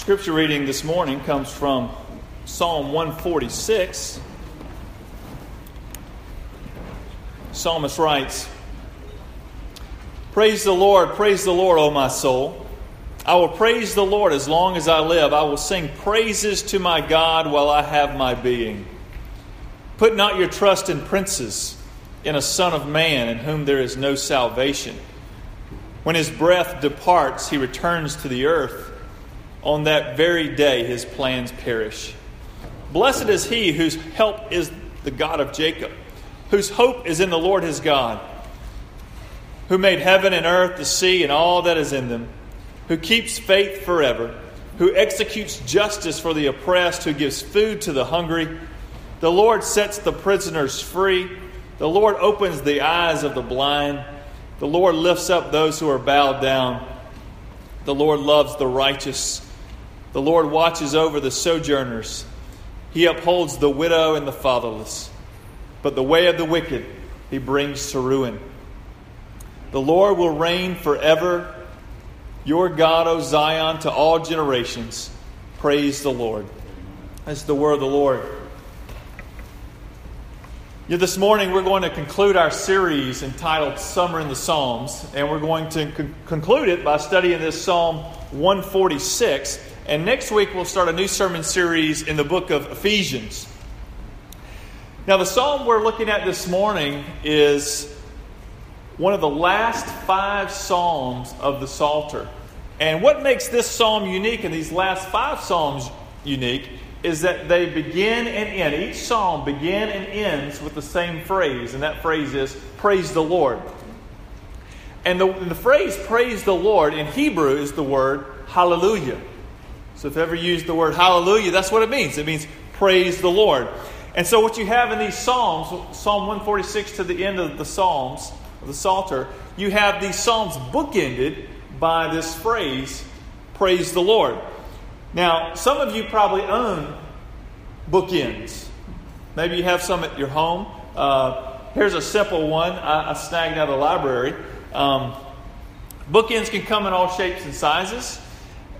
Scripture reading this morning comes from Psalm 146. Psalmist writes, Praise the Lord, praise the Lord, O my soul. I will praise the Lord as long as I live. I will sing praises to my God while I have my being. Put not your trust in princes, in a son of man in whom there is no salvation. When his breath departs, he returns to the earth. On that very day, his plans perish. Blessed is he whose help is the God of Jacob, whose hope is in the Lord his God, who made heaven and earth, the sea, and all that is in them, who keeps faith forever, who executes justice for the oppressed, who gives food to the hungry. The Lord sets the prisoners free. The Lord opens the eyes of the blind. The Lord lifts up those who are bowed down. The Lord loves the righteous. The Lord watches over the sojourners. He upholds the widow and the fatherless. But the way of the wicked he brings to ruin. The Lord will reign forever. Your God, O Zion, to all generations. Praise the Lord. That's the word of the Lord. Yeah, this morning we're going to conclude our series entitled Summer in the Psalms, and we're going to con- conclude it by studying this Psalm 146. And next week, we'll start a new sermon series in the book of Ephesians. Now, the psalm we're looking at this morning is one of the last five psalms of the Psalter. And what makes this psalm unique and these last five psalms unique is that they begin and end. Each psalm begin and ends with the same phrase, and that phrase is praise the Lord. And the, the phrase praise the Lord in Hebrew is the word hallelujah. So if ever use the word hallelujah, that's what it means. It means praise the Lord. And so what you have in these Psalms, Psalm 146 to the end of the Psalms, of the Psalter, you have these Psalms bookended by this phrase, praise the Lord. Now, some of you probably own bookends. Maybe you have some at your home. Uh, here's a simple one I, I, snagged out of the library. Um, bookends can come in all shapes and sizes.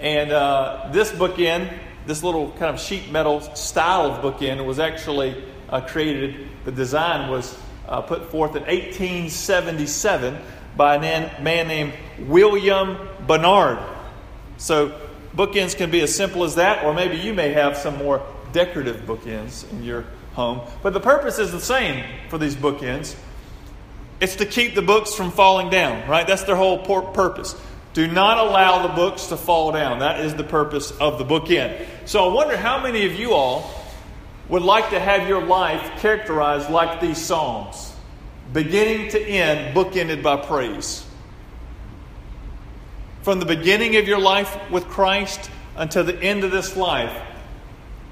And uh, this bookend, this little kind of sheet metal style of bookend, was actually uh, created, the design was uh, put forth in 1877 by a man named William Barnard. So, bookends can be as simple as that, or maybe you may have some more decorative bookends in your home. But the purpose is the same for these bookends. It's to keep the books from falling down, right? That's their whole purpose. Do not allow the books to fall down. That is the purpose of the bookend. So I wonder how many of you all would like to have your life characterized like these Psalms, beginning to end, bookended by praise. From the beginning of your life with Christ until the end of this life,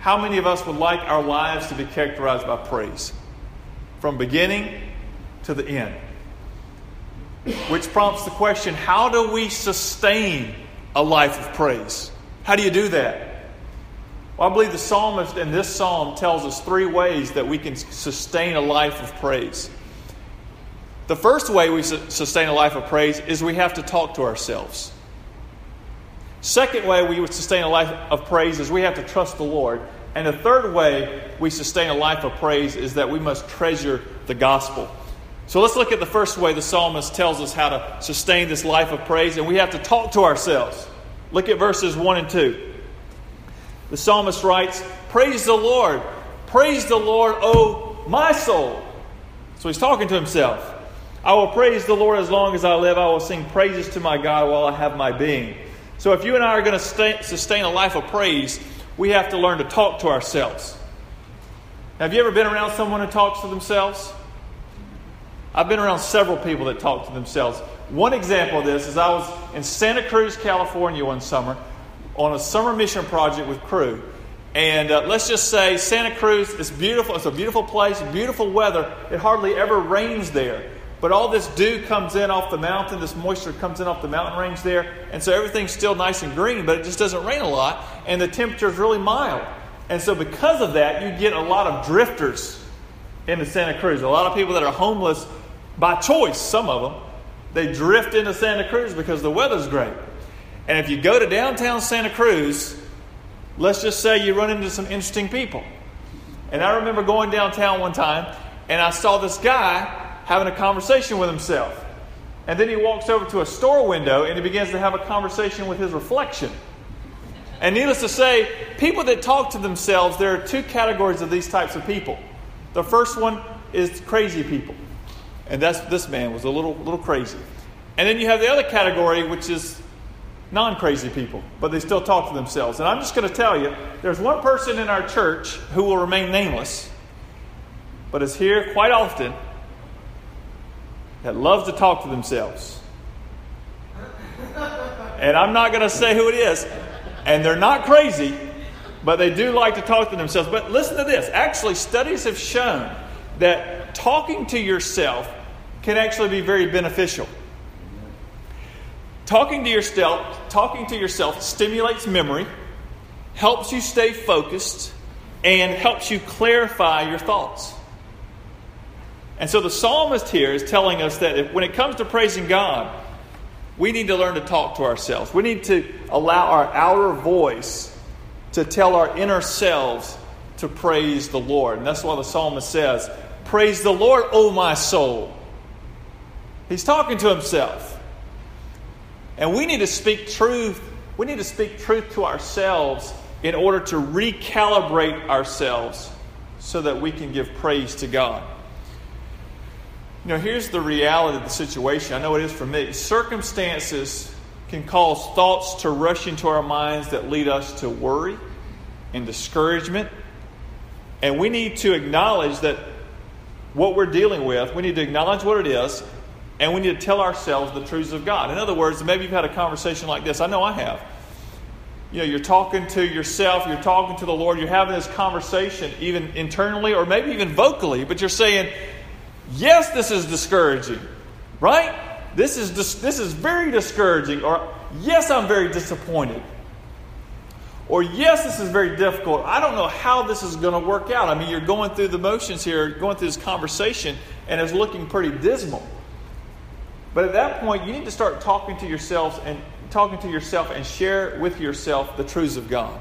how many of us would like our lives to be characterized by praise? From beginning to the end. Which prompts the question how do we sustain a life of praise? How do you do that? Well, I believe the psalmist in this psalm tells us three ways that we can sustain a life of praise. The first way we sustain a life of praise is we have to talk to ourselves. Second way we would sustain a life of praise is we have to trust the Lord. And the third way we sustain a life of praise is that we must treasure the gospel. So let's look at the first way the psalmist tells us how to sustain this life of praise, and we have to talk to ourselves. Look at verses 1 and 2. The psalmist writes, Praise the Lord, praise the Lord, O my soul. So he's talking to himself. I will praise the Lord as long as I live. I will sing praises to my God while I have my being. So if you and I are going to sustain a life of praise, we have to learn to talk to ourselves. Have you ever been around someone who talks to themselves? I've been around several people that talk to themselves. One example of this is I was in Santa Cruz, California one summer on a summer mission project with Cru. And uh, let's just say Santa Cruz is beautiful. It's a beautiful place, beautiful weather. It hardly ever rains there. But all this dew comes in off the mountain, this moisture comes in off the mountain range there. And so everything's still nice and green, but it just doesn't rain a lot. And the temperature is really mild. And so because of that, you get a lot of drifters into Santa Cruz. A lot of people that are homeless by choice, some of them, they drift into Santa Cruz because the weather's great. And if you go to downtown Santa Cruz let's just say you run into some interesting people. And I remember going downtown one time and I saw this guy having a conversation with himself. And then he walks over to a store window and he begins to have a conversation with his reflection. And needless to say, people that talk to themselves, there are two categories of these types of people. The first one is crazy people. And that's this man was a little little crazy. And then you have the other category, which is non crazy people, but they still talk to themselves. And I'm just going to tell you there's one person in our church who will remain nameless, but is here quite often that loves to talk to themselves. And I'm not going to say who it is. And they're not crazy, but they do like to talk to themselves. But listen to this. Actually, studies have shown that talking to yourself can actually be very beneficial. Talking to yourself, talking to yourself stimulates memory, helps you stay focused, and helps you clarify your thoughts. And so the psalmist here is telling us that if, when it comes to praising God, we need to learn to talk to ourselves. We need to allow our outer voice to tell our inner selves to praise the Lord. And that's why the psalmist says, Praise the Lord, O my soul. He's talking to himself. And we need to speak truth. We need to speak truth to ourselves in order to recalibrate ourselves so that we can give praise to God. You know, here's the reality of the situation. I know it is for me. Circumstances can cause thoughts to rush into our minds that lead us to worry and discouragement. And we need to acknowledge that what we're dealing with, we need to acknowledge what it is, and we need to tell ourselves the truths of God. In other words, maybe you've had a conversation like this. I know I have. You know, you're talking to yourself, you're talking to the Lord, you're having this conversation, even internally or maybe even vocally, but you're saying, Yes, this is discouraging, right? This is, dis- this is very discouraging. Or, yes, I'm very disappointed. Or, yes, this is very difficult. I don't know how this is going to work out. I mean, you're going through the motions here, going through this conversation, and it's looking pretty dismal. But at that point, you need to start talking to yourselves and talking to yourself and share with yourself the truths of God.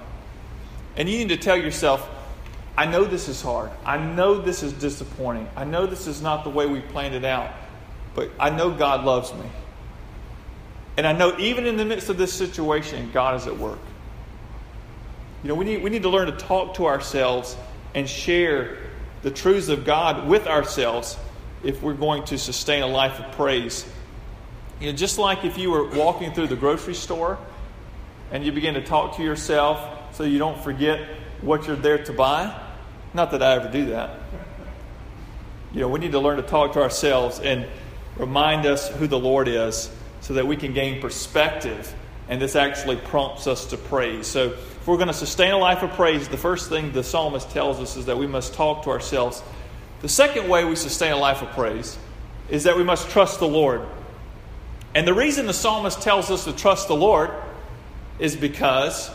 And you need to tell yourself, I know this is hard. I know this is disappointing. I know this is not the way we planned it out. But I know God loves me. And I know even in the midst of this situation, God is at work. You know, we need, we need to learn to talk to ourselves and share the truths of God with ourselves if we're going to sustain a life of praise. You know, just like if you were walking through the grocery store and you begin to talk to yourself so you don't forget what you're there to buy, not that I ever do that. You know, we need to learn to talk to ourselves and remind us who the Lord is so that we can gain perspective. And this actually prompts us to praise. So, if we're going to sustain a life of praise, the first thing the psalmist tells us is that we must talk to ourselves. The second way we sustain a life of praise is that we must trust the Lord. And the reason the psalmist tells us to trust the Lord is because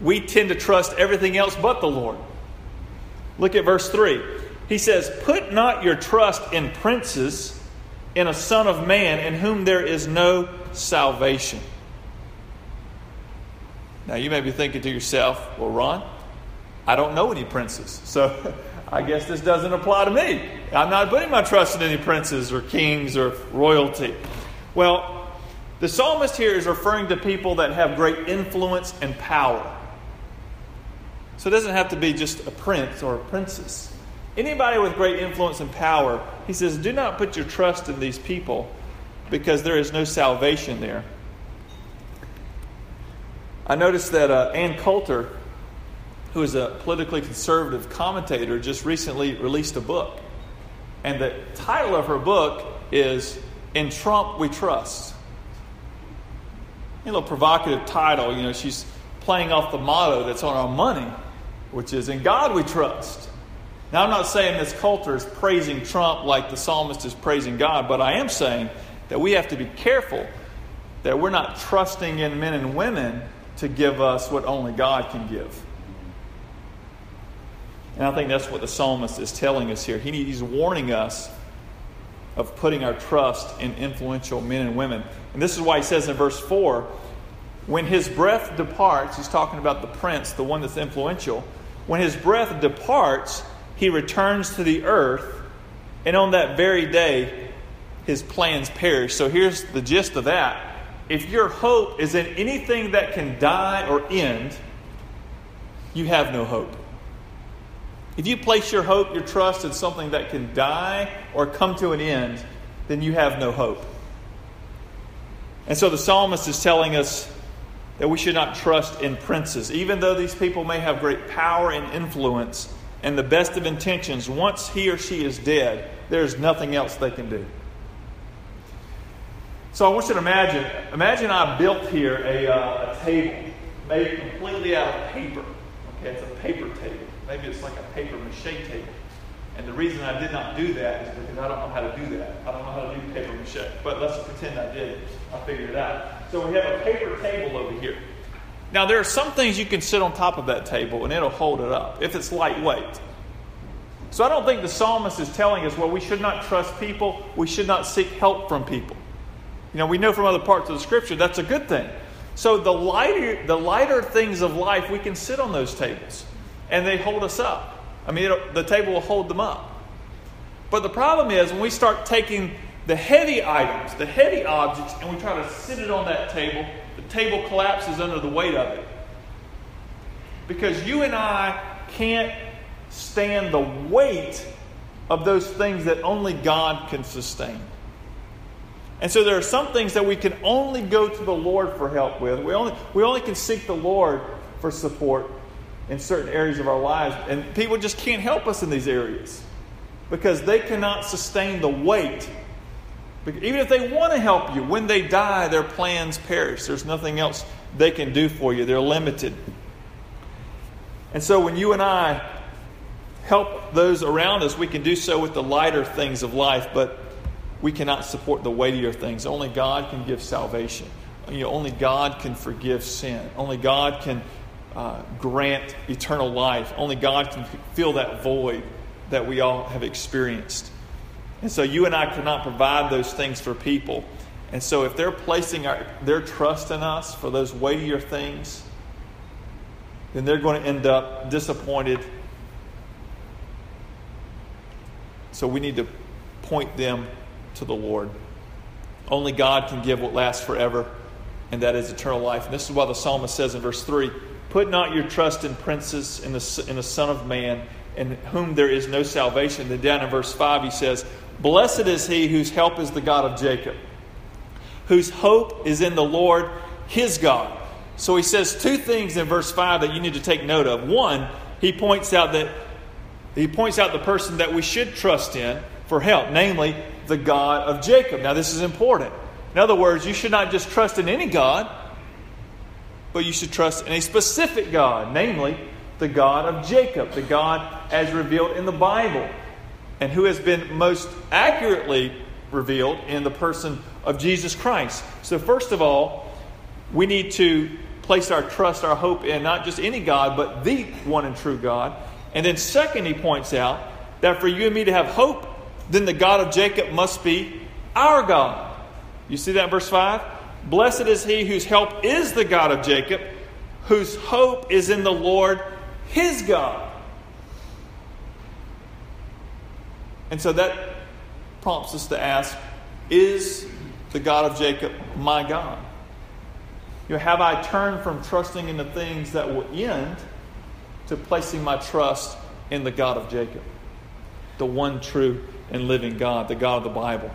we tend to trust everything else but the Lord. Look at verse 3. He says, Put not your trust in princes, in a son of man, in whom there is no salvation. Now, you may be thinking to yourself, Well, Ron, I don't know any princes. So I guess this doesn't apply to me. I'm not putting my trust in any princes or kings or royalty. Well, the psalmist here is referring to people that have great influence and power. So it doesn't have to be just a prince or a princess. Anybody with great influence and power, he says, do not put your trust in these people because there is no salvation there. I noticed that uh, Ann Coulter, who is a politically conservative commentator, just recently released a book. And the title of her book is In Trump We Trust. A little provocative title. You know, she's playing off the motto that's on our money which is in God we trust. Now, I'm not saying this Coulter is praising Trump like the psalmist is praising God, but I am saying that we have to be careful that we're not trusting in men and women to give us what only God can give. And I think that's what the psalmist is telling us here. He's warning us of putting our trust in influential men and women. And this is why he says in verse 4 when his breath departs, he's talking about the prince, the one that's influential. When his breath departs, he returns to the earth, and on that very day, his plans perish. So here's the gist of that. If your hope is in anything that can die or end, you have no hope. If you place your hope, your trust in something that can die or come to an end, then you have no hope. And so the psalmist is telling us that we should not trust in princes. Even though these people may have great power and influence and the best of intentions, once he or she is dead, there's nothing else they can do. So I want you to imagine imagine I built here a, uh, a table made completely out of paper. Okay, it's a paper table. Maybe it's like a paper mache table. And the reason I did not do that is because I don't know how to do that. I don't know how to do paper mache. But let's pretend I did. I figured it out. So we have a paper table over here. Now, there are some things you can sit on top of that table and it'll hold it up if it's lightweight. So I don't think the psalmist is telling us, well, we should not trust people, we should not seek help from people. You know, we know from other parts of the scripture that's a good thing. So the lighter, the lighter things of life, we can sit on those tables and they hold us up. I mean, the table will hold them up. But the problem is when we start taking the heavy items, the heavy objects, and we try to sit it on that table, the table collapses under the weight of it. Because you and I can't stand the weight of those things that only God can sustain. And so there are some things that we can only go to the Lord for help with. We only, we only can seek the Lord for support in certain areas of our lives. And people just can't help us in these areas because they cannot sustain the weight even if they want to help you, when they die, their plans perish. There's nothing else they can do for you, they're limited. And so when you and I help those around us, we can do so with the lighter things of life, but we cannot support the weightier things. Only God can give salvation. You know, only God can forgive sin. Only God can uh, grant eternal life. Only God can fill that void that we all have experienced. And so you and I cannot provide those things for people. And so if they're placing our, their trust in us for those weightier things, then they're going to end up disappointed. So we need to point them to the Lord. Only God can give what lasts forever, and that is eternal life. And this is why the psalmist says in verse 3 Put not your trust in princes, in the, in the Son of Man, in whom there is no salvation. Then down in verse 5, he says, Blessed is he whose help is the God of Jacob, whose hope is in the Lord his God. So he says two things in verse 5 that you need to take note of. One, he points out that he points out the person that we should trust in for help, namely the God of Jacob. Now, this is important. In other words, you should not just trust in any God, but you should trust in a specific God, namely the God of Jacob, the God as revealed in the Bible and who has been most accurately revealed in the person of Jesus Christ. So, first of all, we need to place our trust, our hope in not just any God, but the one and true God. And then, second, he points out that for you and me to have hope, then the God of Jacob must be our God. You see that in verse 5? Blessed is he whose help is the God of Jacob, whose hope is in the Lord his God. And so that prompts us to ask Is the God of Jacob my God? You know, have I turned from trusting in the things that will end to placing my trust in the God of Jacob, the one true and living God, the God of the Bible?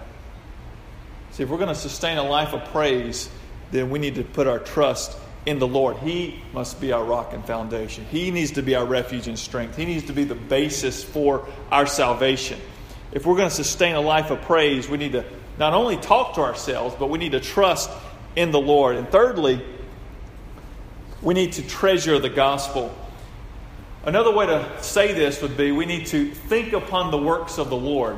See, if we're going to sustain a life of praise, then we need to put our trust in the Lord. He must be our rock and foundation. He needs to be our refuge and strength. He needs to be the basis for our salvation if we're going to sustain a life of praise, we need to not only talk to ourselves, but we need to trust in the Lord. And thirdly, we need to treasure the gospel. Another way to say this would be we need to think upon the works of the Lord.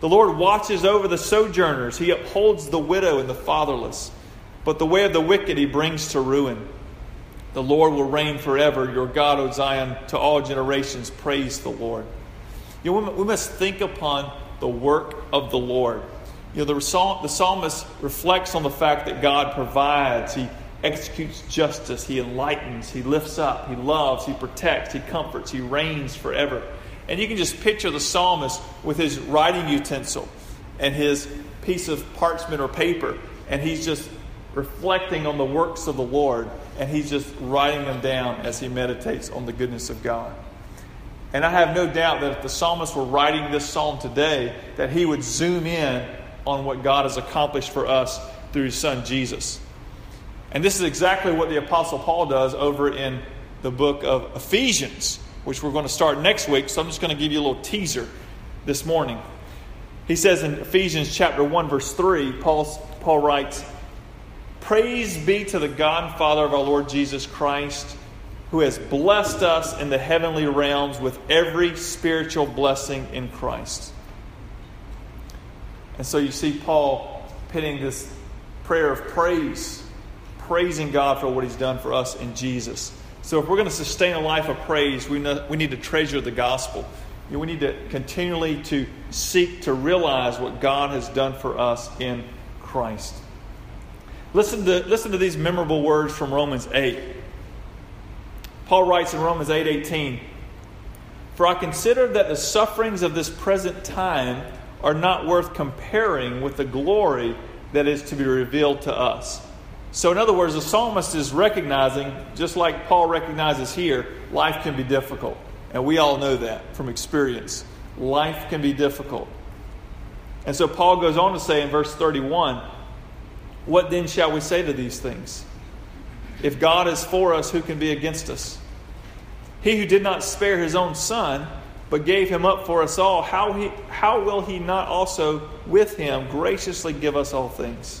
The Lord watches over the sojourners. He upholds the widow and the fatherless. But the way of the wicked he brings to ruin. The Lord will reign forever. Your God, O Zion, to all generations. Praise the Lord. You know, we must think upon the work of the Lord. You know, the, the psalmist reflects on the fact that God provides, He executes justice, He enlightens, He lifts up, He loves, He protects, He comforts, He reigns forever. And you can just picture the psalmist with his writing utensil and his piece of parchment or paper, and he's just reflecting on the works of the Lord, and he's just writing them down as he meditates on the goodness of God. And I have no doubt that if the psalmist were writing this psalm today, that he would zoom in on what God has accomplished for us through his son Jesus. And this is exactly what the Apostle Paul does over in the book of Ephesians, which we're going to start next week. So I'm just going to give you a little teaser this morning. He says in Ephesians chapter 1, verse 3, Paul, Paul writes, Praise be to the God and Father of our Lord Jesus Christ who has blessed us in the heavenly realms with every spiritual blessing in Christ. And so you see Paul pitting this prayer of praise, praising God for what he's done for us in Jesus. So if we're going to sustain a life of praise, we, know, we need to treasure the gospel. You know, we need to continually to seek to realize what God has done for us in Christ. Listen to, listen to these memorable words from Romans 8. Paul writes in Romans 8:18, "For I consider that the sufferings of this present time are not worth comparing with the glory that is to be revealed to us." So in other words, the psalmist is recognizing just like Paul recognizes here, life can be difficult. And we all know that from experience. Life can be difficult. And so Paul goes on to say in verse 31, what then shall we say to these things? If God is for us, who can be against us? He who did not spare his own son, but gave him up for us all, how, he, how will he not also with him graciously give us all things?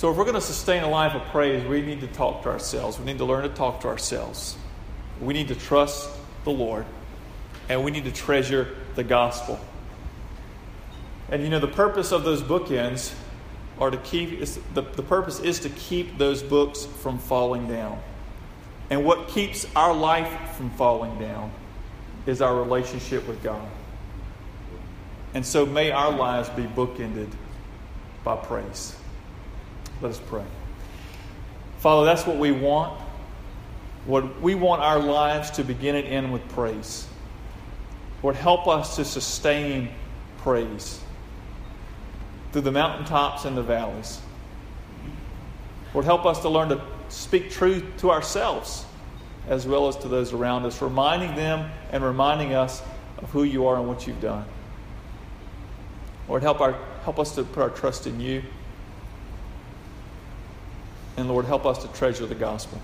So, if we're going to sustain a life of praise, we need to talk to ourselves. We need to learn to talk to ourselves. We need to trust the Lord, and we need to treasure the gospel. And you know, the purpose of those bookends are to keep, the, the purpose is to keep those books from falling down. And what keeps our life from falling down is our relationship with God. And so may our lives be bookended by praise. Let us pray. Father, that's what we want. What we want our lives to begin and end with praise. Lord, help us to sustain praise through the mountaintops and the valleys. Lord, help us to learn to speak truth to ourselves as well as to those around us, reminding them and reminding us of who you are and what you've done. Lord, help, our, help us to put our trust in you. And Lord, help us to treasure the gospel.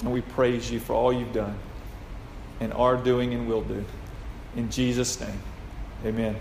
And we praise you for all you've done and are doing and will do. In Jesus' name, amen.